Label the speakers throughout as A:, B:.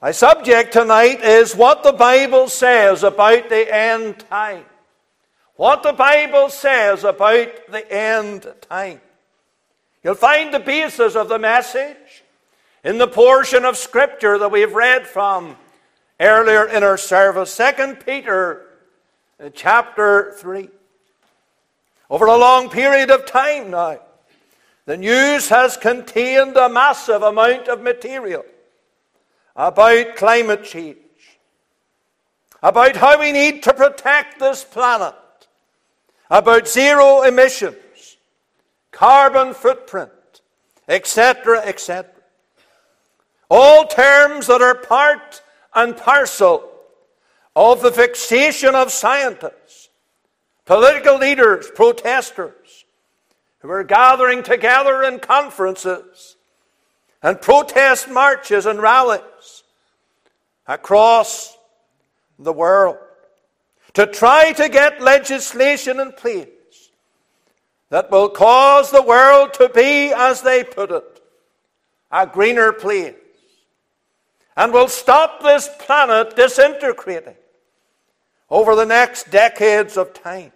A: My subject tonight is what the Bible says about the end time. What the Bible says about the end time. You'll find the basis of the message in the portion of Scripture that we've read from earlier in our service, 2 Peter uh, chapter 3. Over a long period of time now, the news has contained a massive amount of material about climate change, about how we need to protect this planet, about zero emissions, carbon footprint, etc., etc. All terms that are part and parcel of the fixation of scientists, political leaders, protesters, who are gathering together in conferences and protest marches and rallies across the world to try to get legislation in place that will cause the world to be, as they put it, a greener place and will stop this planet disintegrating over the next decades of time.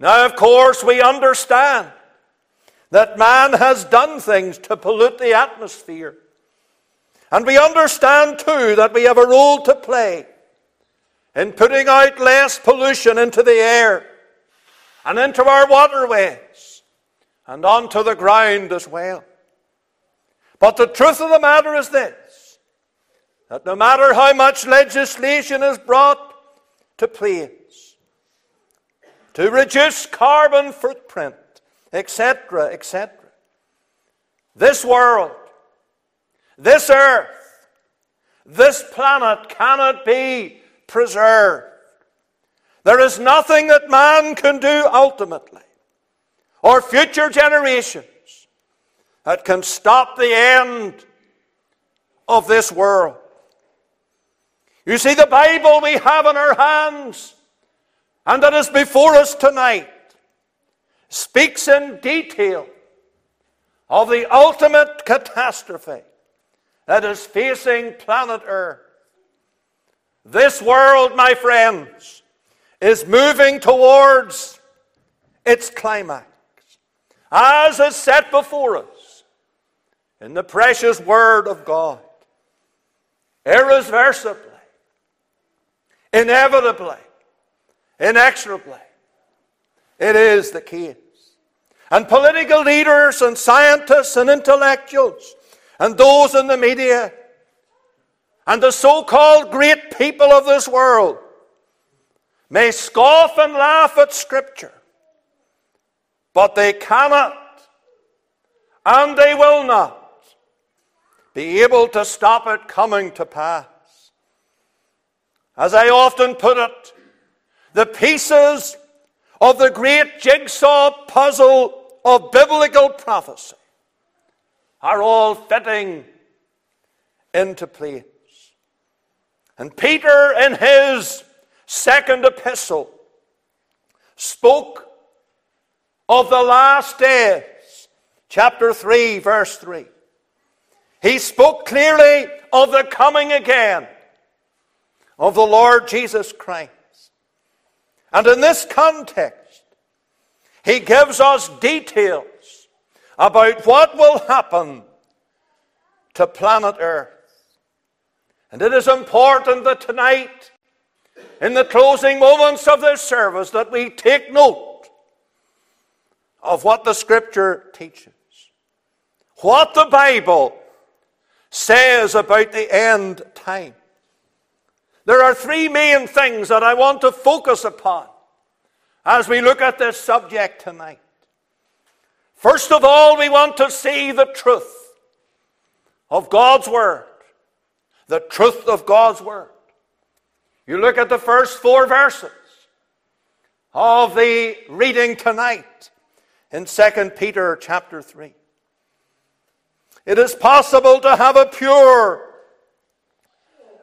A: Now, of course, we understand that man has done things to pollute the atmosphere. And we understand, too, that we have a role to play in putting out less pollution into the air and into our waterways and onto the ground as well. But the truth of the matter is this that no matter how much legislation is brought to place to reduce carbon footprint, etc., etc., this world, this earth, this planet cannot be preserved. There is nothing that man can do ultimately, or future generations, that can stop the end of this world. You see, the Bible we have in our hands and that is before us tonight speaks in detail of the ultimate catastrophe that is facing planet Earth. This world, my friends, is moving towards its climax, as is set before us in the precious Word of God. Irreversibly, Inevitably, inexorably, it is the case. And political leaders and scientists and intellectuals and those in the media and the so called great people of this world may scoff and laugh at Scripture, but they cannot and they will not be able to stop it coming to pass. As I often put it, the pieces of the great jigsaw puzzle of biblical prophecy are all fitting into place. And Peter, in his second epistle, spoke of the last days, chapter 3, verse 3. He spoke clearly of the coming again of the Lord Jesus Christ. And in this context, he gives us details about what will happen to planet Earth. And it is important that tonight, in the closing moments of this service, that we take note of what the Scripture teaches. What the Bible says about the end time. There are three main things that I want to focus upon as we look at this subject tonight. First of all, we want to see the truth of God's Word. The truth of God's Word. You look at the first four verses of the reading tonight in 2 Peter chapter 3. It is possible to have a pure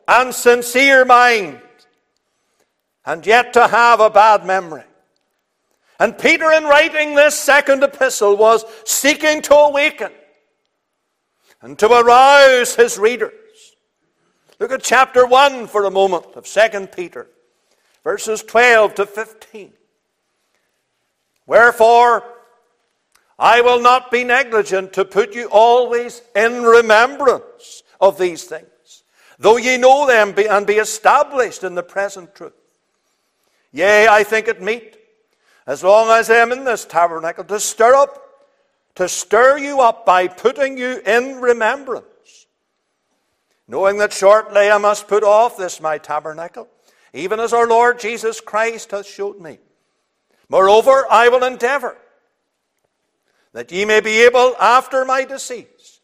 A: and sincere mind, and yet to have a bad memory. And Peter, in writing this second epistle, was seeking to awaken and to arouse his readers Look at chapter 1 for a moment of 2 Peter, verses 12 to 15. Wherefore, I will not be negligent to put you always in remembrance of these things, though ye know them and be established in the present truth. Yea, I think it meet, as long as I am in this tabernacle, to stir up, to stir you up by putting you in remembrance knowing that shortly I must put off this my tabernacle, even as our Lord Jesus Christ hath showed me. Moreover, I will endeavor that ye may be able, after my decease,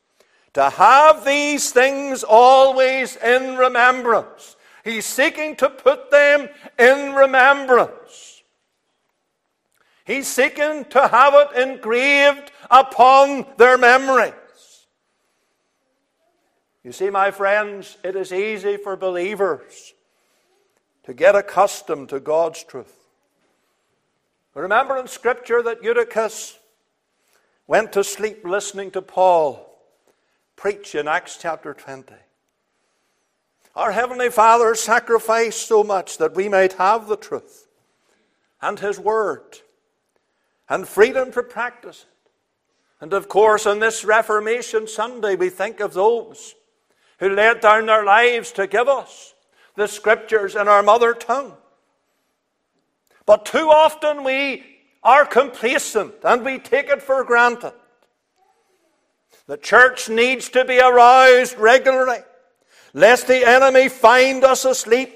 A: to have these things always in remembrance. He's seeking to put them in remembrance. He's seeking to have it engraved upon their memories. You see, my friends, it is easy for believers to get accustomed to God's truth. Remember in Scripture that Eutychus went to sleep listening to Paul preach in Acts chapter 20. Our Heavenly Father sacrificed so much that we might have the truth and His Word and freedom to practice it. And of course, on this Reformation Sunday, we think of those who laid down their lives to give us the scriptures in our mother tongue. But too often we are complacent and we take it for granted. The church needs to be aroused regularly, lest the enemy find us asleep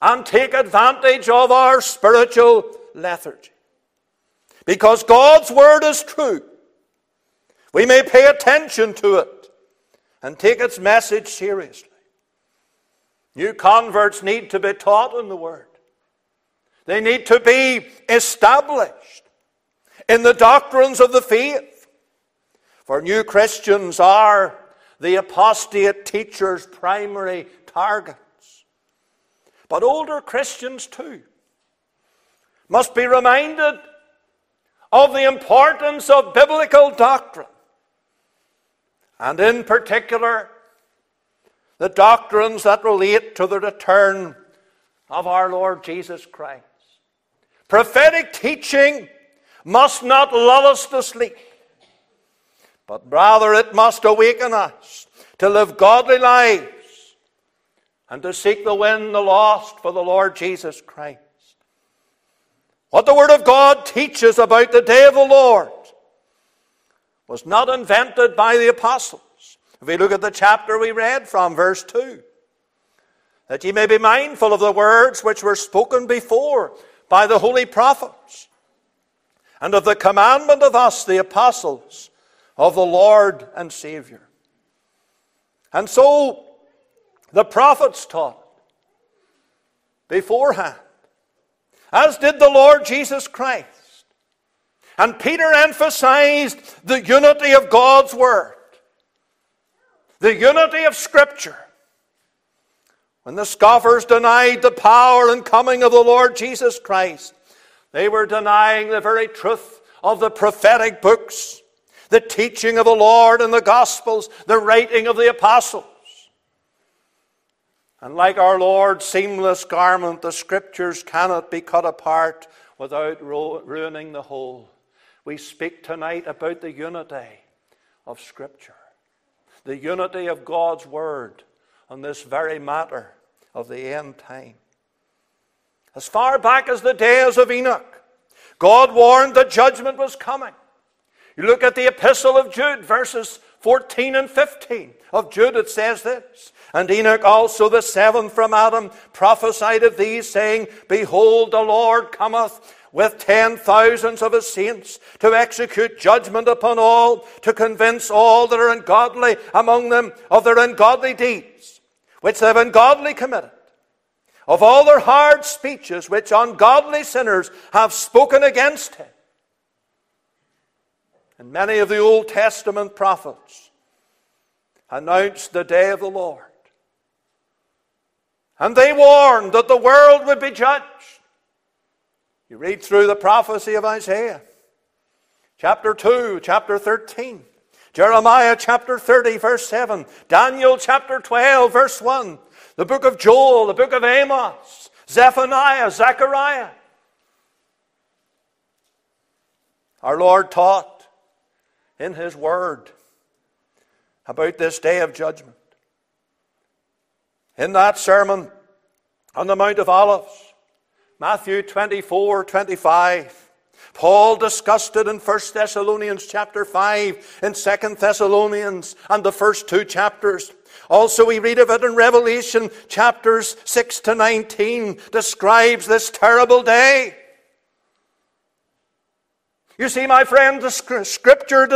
A: and take advantage of our spiritual lethargy. Because God's word is true. We may pay attention to it and take its message seriously. New converts need to be taught in the Word. They need to be established in the doctrines of the faith. For new Christians are the apostate teacher's primary targets. But older Christians, too, must be reminded of the importance of biblical doctrine and in particular, the doctrines that relate to the return of our Lord Jesus Christ. Prophetic teaching must not lull us to sleep, but rather it must awaken us to live godly lives and to seek the win the lost for the Lord Jesus Christ. What the Word of God teaches about the day of the Lord was not invented by the apostles. If we look at the chapter we read from, verse 2, that ye may be mindful of the words which were spoken before by the holy prophets, and of the commandment of us, the apostles of the Lord and Savior. And so the prophets taught beforehand, as did the Lord Jesus Christ. And Peter emphasized the unity of God's Word, the unity of Scripture. When the scoffers denied the power and coming of the Lord Jesus Christ, they were denying the very truth of the prophetic books, the teaching of the Lord and the Gospels, the writing of the apostles. And like our Lord's seamless garment, the Scriptures cannot be cut apart without ruining the whole we speak tonight about the unity of Scripture, the unity of God's Word on this very matter of the end time. As far back as the days of Enoch, God warned that judgment was coming. You look at the epistle of Jude, verses 14 and 15 of Jude, it says this. And Enoch also, the seventh from Adam, prophesied of these, saying, Behold, the Lord cometh with ten thousands of his saints to execute judgment upon all, to convince all that are ungodly among them of their ungodly deeds, which they have ungodly committed, of all their hard speeches which ungodly sinners have spoken against him. And many of the Old Testament prophets announced the day of the Lord. And they warned that the world would be judged. You read through the prophecy of Isaiah, chapter 2, chapter 13. Jeremiah chapter 30, verse 7. Daniel chapter 12, verse 1. The book of Joel, the book of Amos, Zephaniah, Zechariah. Our Lord taught in His Word about this day of judgment. In that sermon on the Mount of Olives, Matthew 24 25, Paul discussed it in 1 Thessalonians chapter 5, in 2 Thessalonians, and the first two chapters. Also, we read of it in Revelation chapters 6 to 19, describes this terrible day. You see, my friend, the scripture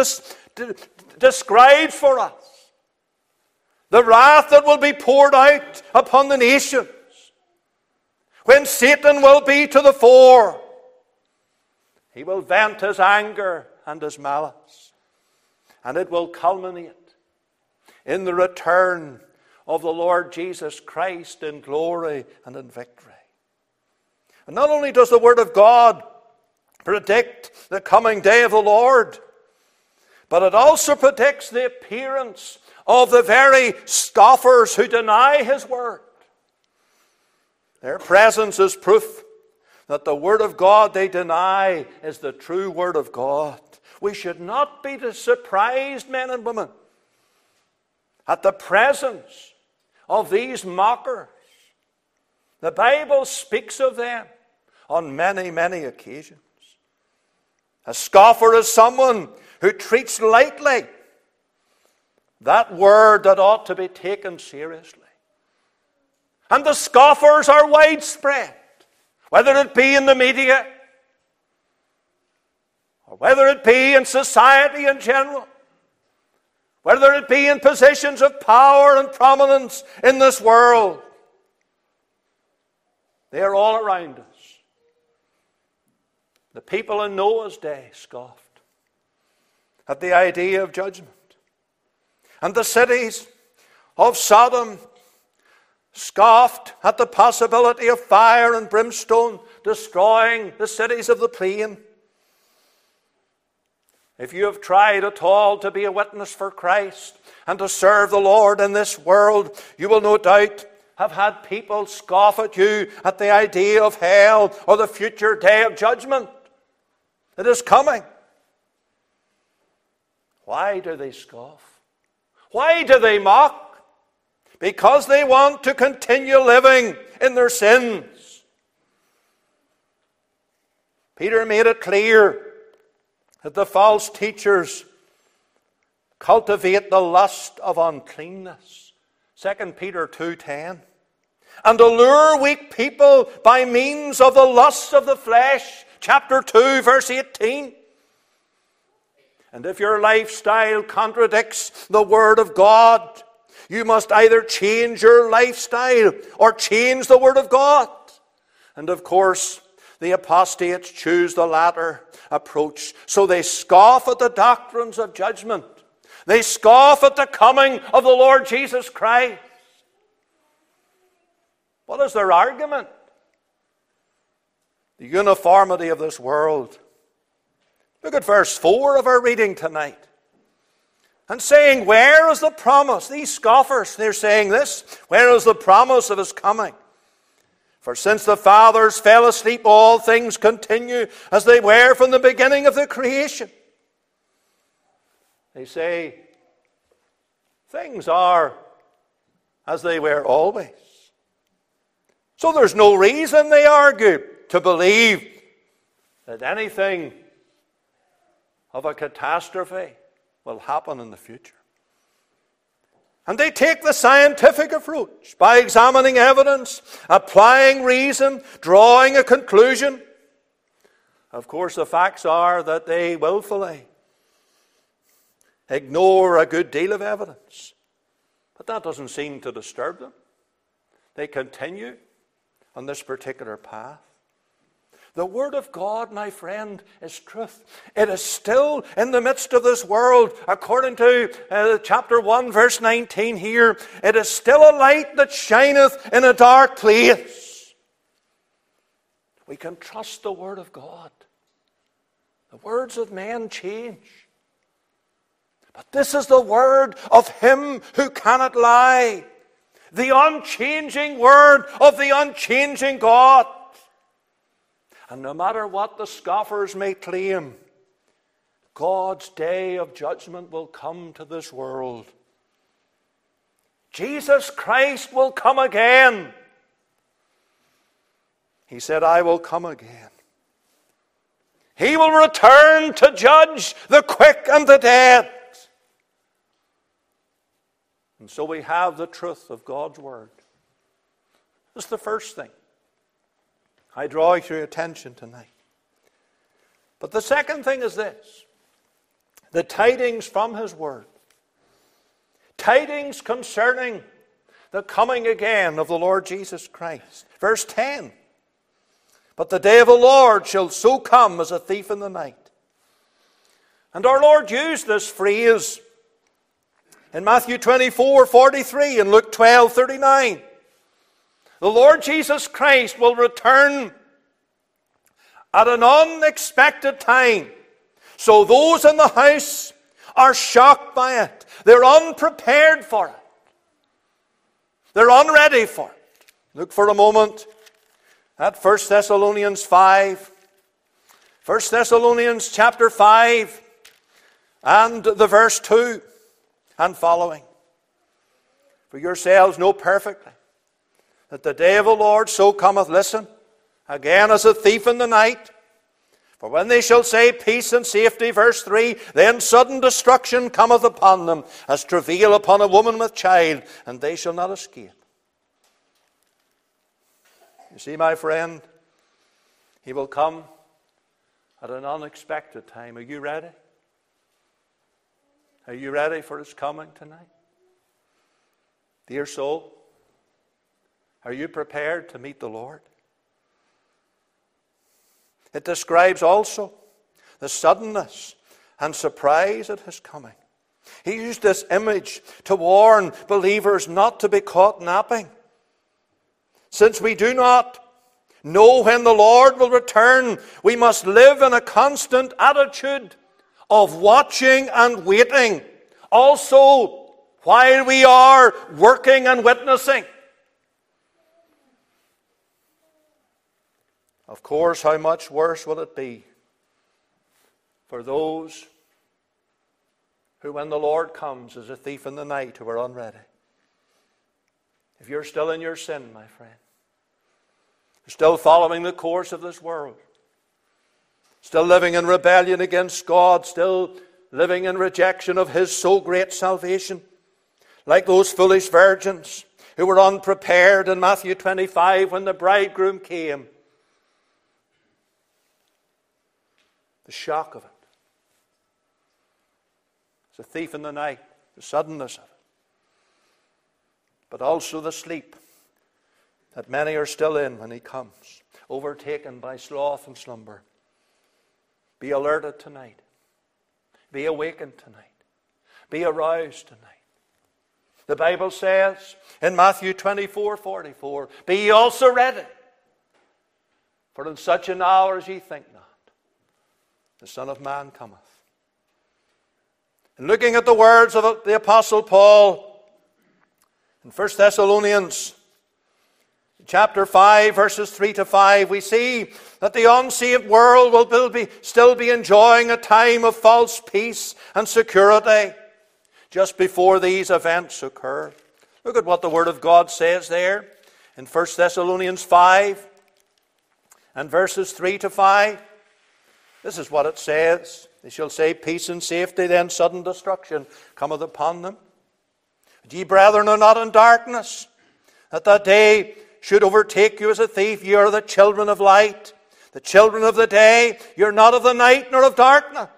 A: describes for us the wrath that will be poured out upon the nations when Satan will be to the fore. He will vent his anger and his malice, and it will culminate in the return of the Lord Jesus Christ in glory and in victory. And not only does the Word of God predict the coming day of the Lord, but it also predicts the appearance of the very scoffers who deny His Word. Their presence is proof that the Word of God they deny is the true Word of God. We should not be surprised, men and women, at the presence of these mockers. The Bible speaks of them on many, many occasions. A scoffer is someone who treats lightly that word that ought to be taken seriously. And the scoffers are widespread, whether it be in the media or whether it be in society in general whether it be in positions of power and prominence in this world. They are all around us. The people in Noah's day scoffed at the idea of judgment. And the cities of Sodom scoffed at the possibility of fire and brimstone destroying the cities of the plain. If you have tried at all to be a witness for Christ and to serve the Lord in this world, you will no doubt have had people scoff at you at the idea of hell or the future day of judgment. It is coming. Why do they scoff? Why do they mock? Because they want to continue living in their sins. Peter made it clear that the false teachers cultivate the lust of uncleanness. 2 Peter 2:10 and allure weak people by means of the lusts of the flesh. Chapter 2 verse 18. And if your lifestyle contradicts the word of God, you must either change your lifestyle or change the word of God. And of course, the apostates choose the latter approach. So they scoff at the doctrines of judgment. They scoff at the coming of the Lord Jesus Christ. What is their argument? The uniformity of this world. Look at verse 4 of our reading tonight. And saying, Where is the promise? These scoffers, they're saying this. Where is the promise of his coming? For since the fathers fell asleep, all things continue as they were from the beginning of the creation. They say, things are as they were always. So there's no reason, they argue, to believe that anything of a catastrophe will happen in the future. And they take the scientific approach by examining evidence, applying reason, drawing a conclusion. Of course, the facts are that they willfully ignore a good deal of evidence. But that doesn't seem to disturb them. They continue on this particular path. The Word of God, my friend, is truth. It is still in the midst of this world, according to uh, chapter 1, verse 19 here. It is still a light that shineth in a dark place. We can trust the Word of God. The words of men change. But this is the word of him who cannot lie. The unchanging word of the unchanging God. And no matter what the scoffers may claim, God's day of judgment will come to this world. Jesus Christ will come again. He said, I will come again. He will return to judge the quick and the dead. And so we have the truth of God's Word. That's the first thing. I draw your attention tonight. But the second thing is this the tidings from His Word. Tidings concerning the coming again of the Lord Jesus Christ. Verse 10 But the day of the Lord shall so come as a thief in the night. And our Lord used this phrase in Matthew 24 43 and Luke 12 39. The Lord Jesus Christ will return at an unexpected time. So those in the house are shocked by it. They're unprepared for it. They're unready for it. Look for a moment at 1 Thessalonians 5. 1 Thessalonians chapter 5 and the verse 2 and following. For yourselves know perfectly that the day of the Lord so cometh, listen, again as a thief in the night. For when they shall say peace and safety, verse 3, then sudden destruction cometh upon them, as travail upon a woman with child, and they shall not escape. You see, my friend, he will come at an unexpected time. Are you ready? Are you ready for his coming tonight? Dear soul, are you prepared to meet the Lord? It describes also the suddenness and surprise at his coming. He used this image to warn believers not to be caught napping. Since we do not know when the Lord will return, we must live in a constant attitude of watching and waiting. Also, while we are working and witnessing. Of course, how much worse will it be for those who, when the Lord comes as a thief in the night, who are unready? If you're still in your sin, my friend, still following the course of this world, still living in rebellion against God, still living in rejection of His so great salvation, like those foolish virgins who were unprepared in Matthew 25 when the bridegroom came the shock of it. It's a thief in the night, the suddenness of it, but also the sleep that many are still in when he comes, overtaken by sloth and slumber. Be alerted tonight. Be awakened tonight. Be aroused tonight. The Bible says in Matthew 24 44, Be ye also ready, for in such an hour as ye think not the Son of Man cometh. And looking at the words of the Apostle Paul in 1 Thessalonians chapter 5, verses 3 to 5, we see that the unsaved world will be, still be enjoying a time of false peace and security just before these events occur. Look at what the Word of God says there in 1 Thessalonians 5 and verses 3 to 5. This is what it says. They shall say, Peace and safety, then sudden destruction cometh upon them. But Ye brethren are not in darkness, that day should overtake you as a thief. Ye are the children of light, the children of the day. You're not of the night nor of darkness.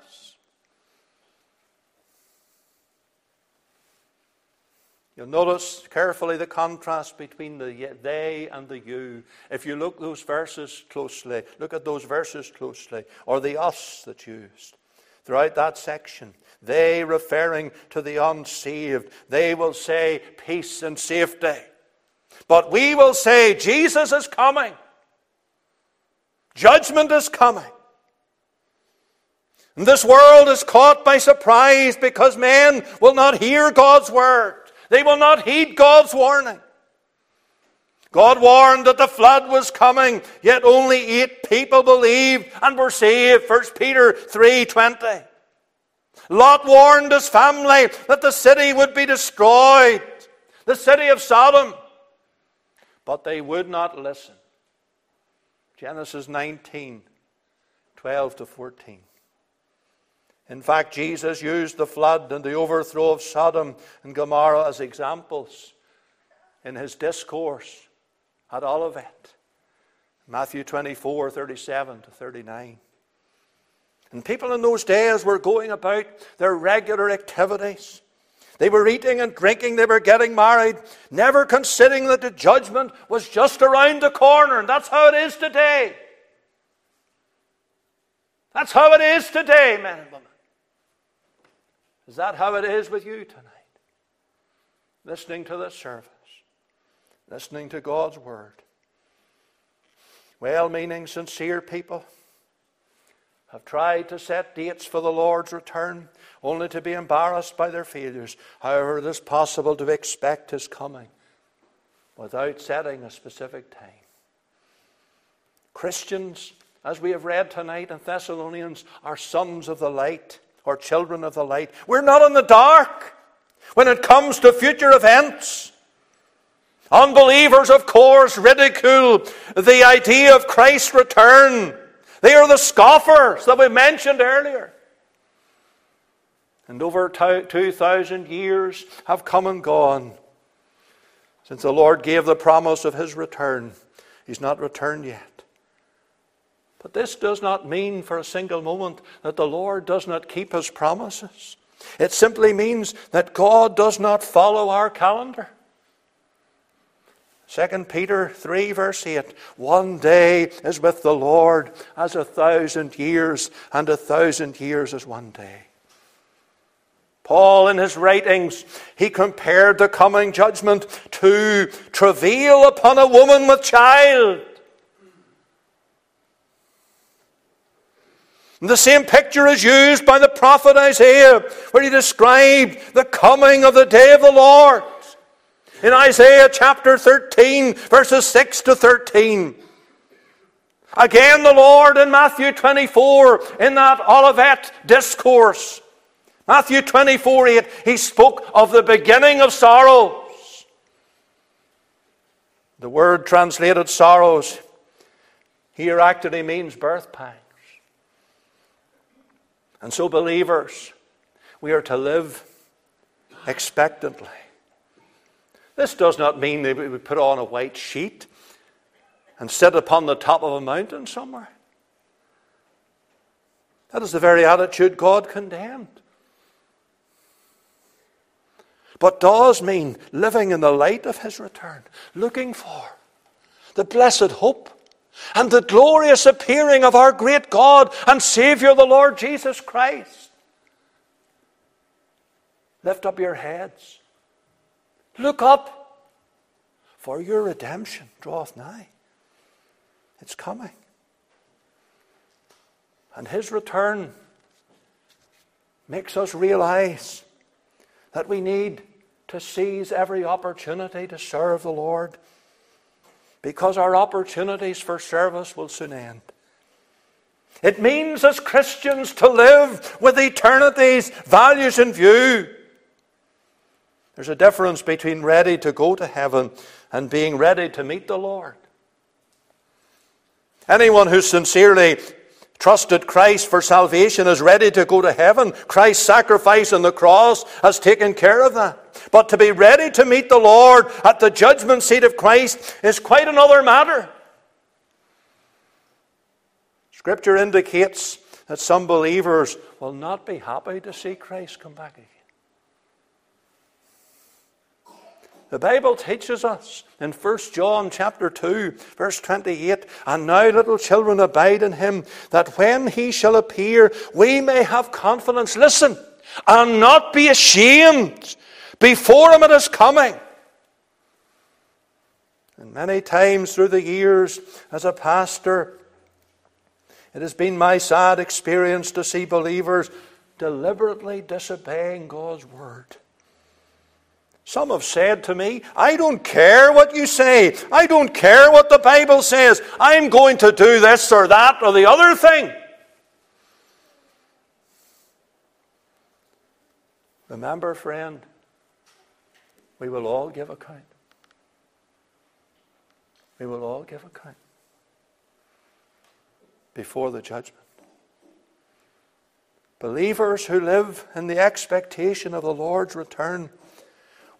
A: You'll notice carefully the contrast between the they and the you. If you look those verses closely, look at those verses closely, or the us that's used throughout that section. They referring to the unsaved. They will say peace and safety. But we will say Jesus is coming. Judgment is coming. And this world is caught by surprise because men will not hear God's word. They will not heed God's warning. God warned that the flood was coming, yet only eight people believed and were saved. 1 Peter 3:20. Lot warned his family that the city would be destroyed, the city of Sodom. But they would not listen. Genesis 19, 12 to 14. In fact, Jesus used the flood and the overthrow of Sodom and Gomorrah as examples in his discourse at Olivet. Matthew 24, 37 to 39. And people in those days were going about their regular activities. They were eating and drinking, they were getting married, never considering that the judgment was just around the corner. And that's how it is today. That's how it is today, men and women. Is that how it is with you tonight? Listening to this service, listening to God's Word. Well meaning, sincere people have tried to set dates for the Lord's return only to be embarrassed by their failures. However, it is possible to expect His coming without setting a specific time. Christians, as we have read tonight in Thessalonians, are sons of the light or children of the light. We're not in the dark when it comes to future events. Unbelievers, of course, ridicule the idea of Christ's return. They are the scoffers that we mentioned earlier. And over 2,000 years have come and gone since the Lord gave the promise of his return. He's not returned yet. But this does not mean for a single moment that the Lord does not keep his promises. It simply means that God does not follow our calendar. 2 Peter 3, verse 8 One day is with the Lord as a thousand years, and a thousand years as one day. Paul, in his writings, he compared the coming judgment to travail upon a woman with child. The same picture is used by the prophet Isaiah, where he described the coming of the day of the Lord. In Isaiah chapter 13, verses 6 to 13. Again, the Lord in Matthew 24, in that Olivet discourse, Matthew 24, 8, he spoke of the beginning of sorrows. The word translated sorrows here actually means birth pangs. And so, believers, we are to live expectantly. This does not mean that we put on a white sheet and sit upon the top of a mountain somewhere. That is the very attitude God condemned. But does mean living in the light of His return, looking for the blessed hope and the glorious appearing of our great God and Savior, the Lord Jesus Christ. Lift up your heads. Look up, for your redemption draweth nigh. It's coming. And his return makes us realize that we need to seize every opportunity to serve the Lord because our opportunities for service will soon end. It means as Christians to live with eternity's values in view. There's a difference between ready to go to heaven and being ready to meet the Lord. Anyone who sincerely trusted Christ for salvation is ready to go to heaven. Christ's sacrifice on the cross has taken care of that. But to be ready to meet the Lord at the judgment seat of Christ is quite another matter. Scripture indicates that some believers will not be happy to see Christ come back again. The Bible teaches us in 1 John chapter 2, verse 28, and now little children abide in him, that when he shall appear, we may have confidence, listen, and not be ashamed before him at his coming. And many times through the years as a pastor, It has been my sad experience to see believers deliberately disobeying God's word. Some have said to me, I don't care what you say. I don't care what the Bible says. I'm going to do this or that or the other thing. Remember, friend, we will all give account. We will all give account before the judgment. Believers who live in the expectation of the Lord's return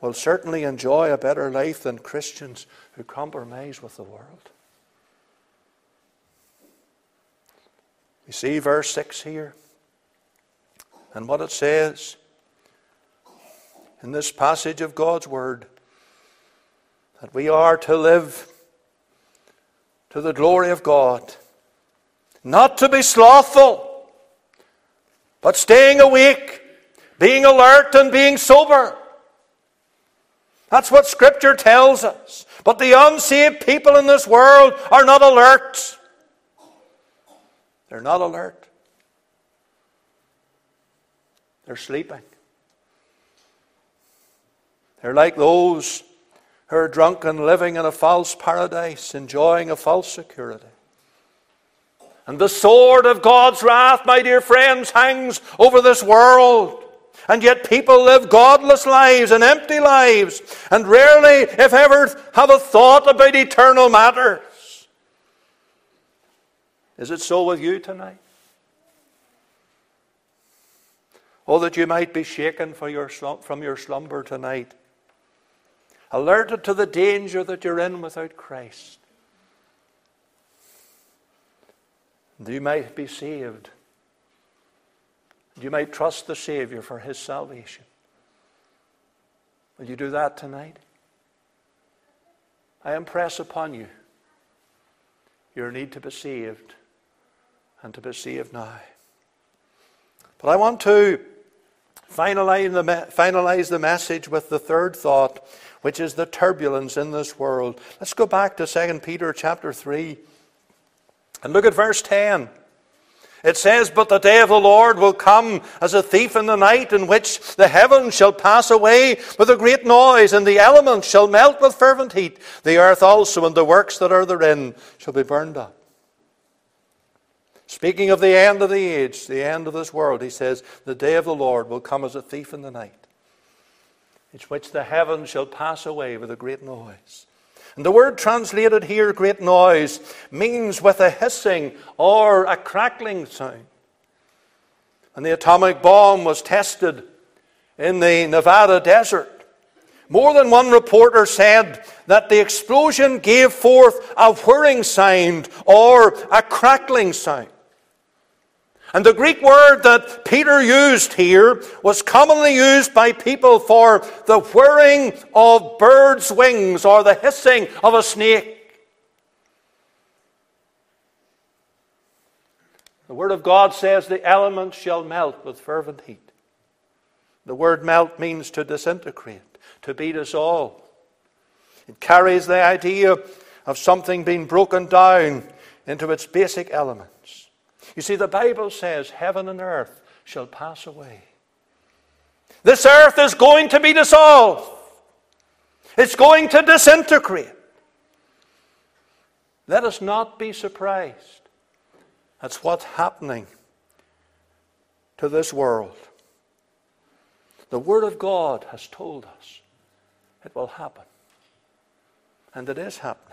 A: will certainly enjoy a better life than Christians who compromise with the world. You see verse 6 here and what it says in this passage of God's Word that we are to live to the glory of God, not to be slothful, but staying awake, being alert, and being sober. That's what Scripture tells us. But the unsaved people in this world are not alert. They're not alert. They're sleeping. They're like those who are drunk and living in a false paradise, enjoying a false security. And the sword of God's wrath, my dear friends, hangs over this world. And yet people live godless lives and empty lives and rarely, if ever, have a thought about eternal matters. Is it so with you tonight? Oh, that you might be shaken your, from your slumber tonight alerted to the danger that you're in without Christ. You might be saved. You might trust the Savior for his salvation. Will you do that tonight? I impress upon you your need to be saved and to be saved now. But I want to finalize the, finalize the message with the third thought which is the turbulence in this world. Let's go back to 2 Peter chapter 3 and look at verse 10. It says, But the day of the Lord will come as a thief in the night, in which the heavens shall pass away with a great noise, and the elements shall melt with fervent heat. The earth also and the works that are therein shall be burned up. Speaking of the end of the age, the end of this world, he says, The day of the Lord will come as a thief in the night in which the heavens shall pass away with a great noise. And the word translated here, great noise, means with a hissing or a crackling sound. And the atomic bomb was tested in the Nevada desert. More than one reporter said that the explosion gave forth a whirring sound or a crackling sound. And the Greek word that Peter used here was commonly used by people for the whirring of birds' wings or the hissing of a snake. The Word of God says the elements shall melt with fervent heat. The word melt means to disintegrate, to be dissolved. It carries the idea of something being broken down into its basic elements. You see, the Bible says heaven and earth shall pass away. This earth is going to be dissolved, it's going to disintegrate. Let us not be surprised. That's what's happening to this world. The Word of God has told us it will happen. And it is happening.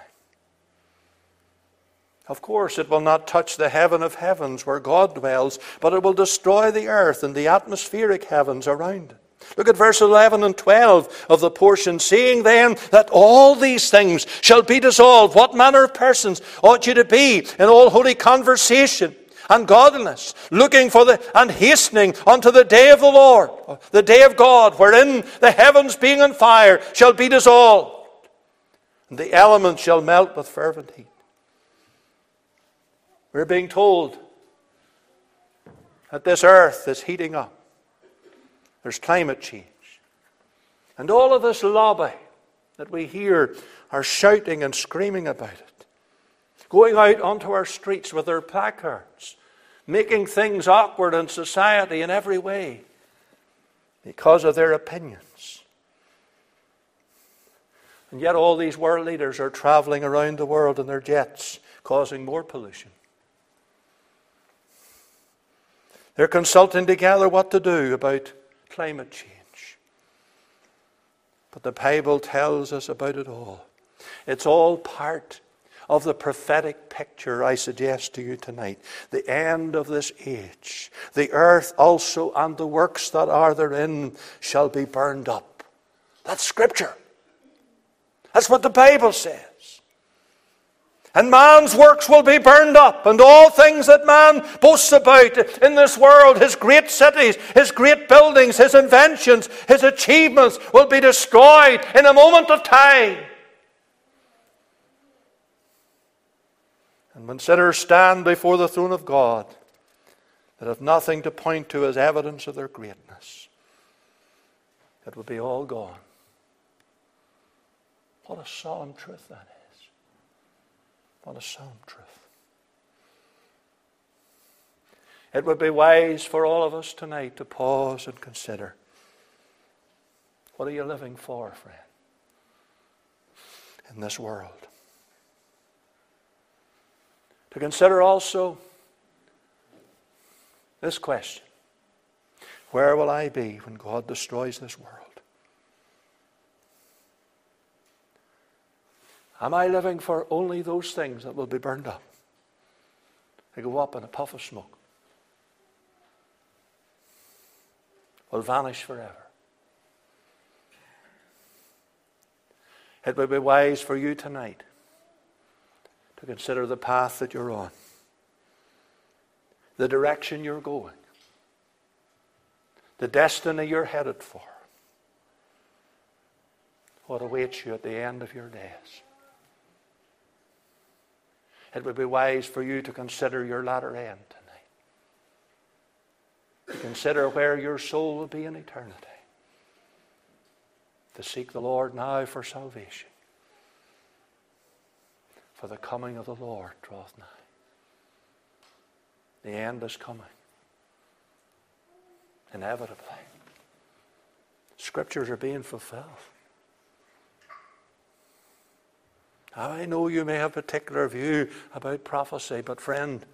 A: Of course, it will not touch the heaven of heavens where God dwells, but it will destroy the earth and the atmospheric heavens around it. Look at verse 11 and 12 of the portion. Seeing then that all these things shall be dissolved, what manner of persons ought you to be in all holy conversation and godliness, looking for the and hastening unto the day of the Lord, the day of God, wherein the heavens being on fire shall be dissolved, and the elements shall melt with fervent heat. We're being told that this earth is heating up. There's climate change. And all of this lobby that we hear are shouting and screaming about it. going out onto our streets with their placards, making things awkward in society in every way because of their opinions. And yet, all these world leaders are traveling around the world in their jets, causing more pollution. They're consulting together what to do about climate change. But the Bible tells us about it all. It's all part of the prophetic picture I suggest to you tonight. The end of this age. The earth also and the works that are therein shall be burned up. That's Scripture. That's what the Bible says. And man's works will be burned up, and all things that man boasts about in this world, his great cities, his great buildings, his inventions, his achievements, will be destroyed in a moment of time. And when sinners stand before the throne of God, that have nothing to point to as evidence of their greatness, it will be all gone. What a solemn truth that is. What a solemn truth. It would be wise for all of us tonight to pause and consider what are you living for, friend, in this world? To consider also this question Where will I be when God destroys this world? Am I living for only those things that will be burned up? They go up in a puff of smoke, will vanish forever. It would be wise for you tonight to consider the path that you're on, the direction you're going, the destiny you're headed for, what awaits you at the end of your days. It would be wise for you to consider your latter end tonight. To consider where your soul will be in eternity. To seek the Lord now for salvation for the coming of the Lord draweth nigh. The end is coming. Inevitably. Scriptures are being fulfilled. I know you may have a particular view about prophecy, but friend,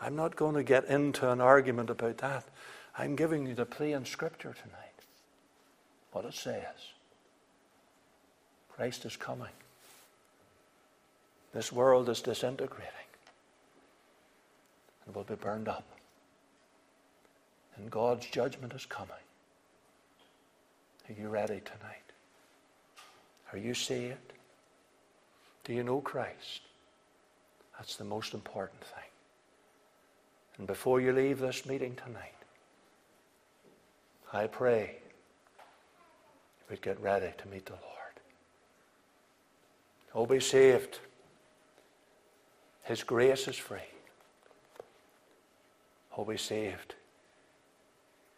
A: I'm not going to get into an argument about that. I'm giving you the plain scripture tonight. What it says. Christ is coming. This world is disintegrating and will be burned up. And God's judgment is coming. Are you ready tonight? Are you saved? Do you know Christ? That's the most important thing. And before you leave this meeting tonight, I pray we'd get ready to meet the Lord. Oh, be saved. His grace is free. Oh, be saved.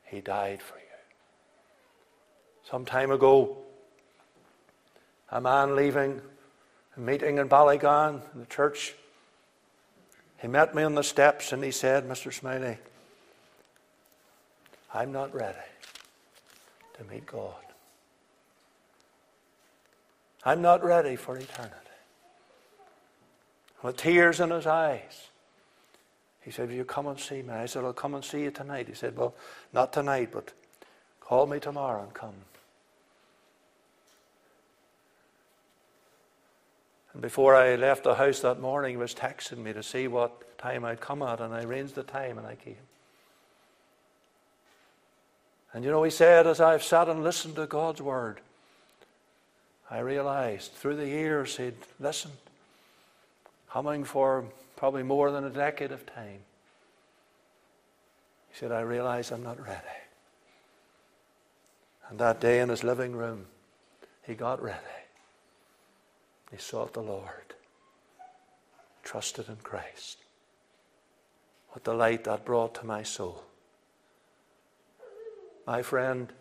A: He died for you. Some time ago, a man leaving meeting in Ballygon, in the church, he met me on the steps and he said, Mr. Smiley, I'm not ready to meet God. I'm not ready for eternity with tears in his eyes. He said, Will you come and see me? I said, I'll come and see you tonight. He said, Well, not tonight, but call me tomorrow and come. And before I left the house that morning, he was texting me to see what time I'd come at, and I arranged the time and I came. And you know, he said, as I've sat and listened to God's word, I realized through the years he'd listened humming for probably more than a decade of time. He said, I realize I'm not ready. And that day in his living room, he got ready. He sought the Lord, trusted in Christ. What delight that brought to my soul. My friend,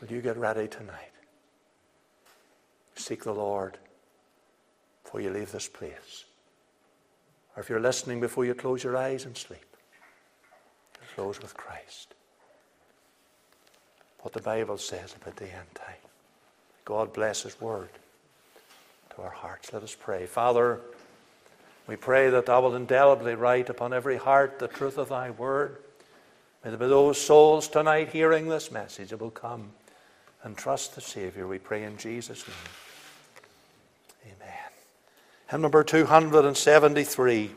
A: will you get ready tonight? Seek the Lord before you leave this place. Or if you're listening before you close your eyes and sleep, close with Christ. What the Bible says about the end time. God bless His word to our hearts. Let us pray. Father, we pray that Thou wilt indelibly write upon every heart the truth of Thy word. May there be those souls tonight hearing this message that will come and trust the Savior. We pray in Jesus' name. Amen. Hymn number 273.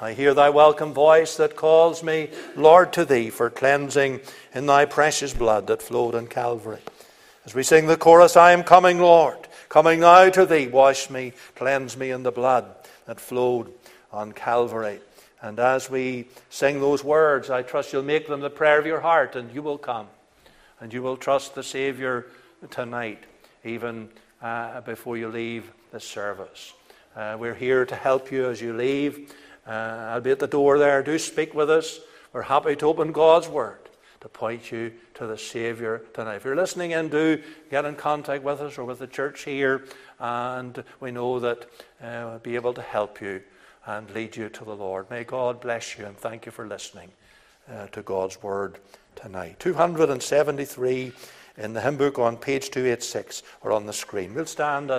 A: I hear thy welcome voice that calls me, Lord, to thee for cleansing in thy precious blood that flowed on Calvary. As we sing the chorus, I am coming, Lord, coming now to thee, wash me, cleanse me in the blood that flowed on Calvary. And as we sing those words, I trust you'll make them the prayer of your heart and you will come and you will trust the Savior tonight, even uh, before you leave the service. Uh, we're here to help you as you leave. Uh, I'll be at the door there. Do speak with us. We're happy to open God's Word to point you to the Savior tonight. If you're listening in, do get in contact with us or with the church here, and we know that uh, we'll be able to help you and lead you to the Lord. May God bless you and thank you for listening uh, to God's Word tonight. 273 in the hymn book on page 286 or on the screen. We'll stand as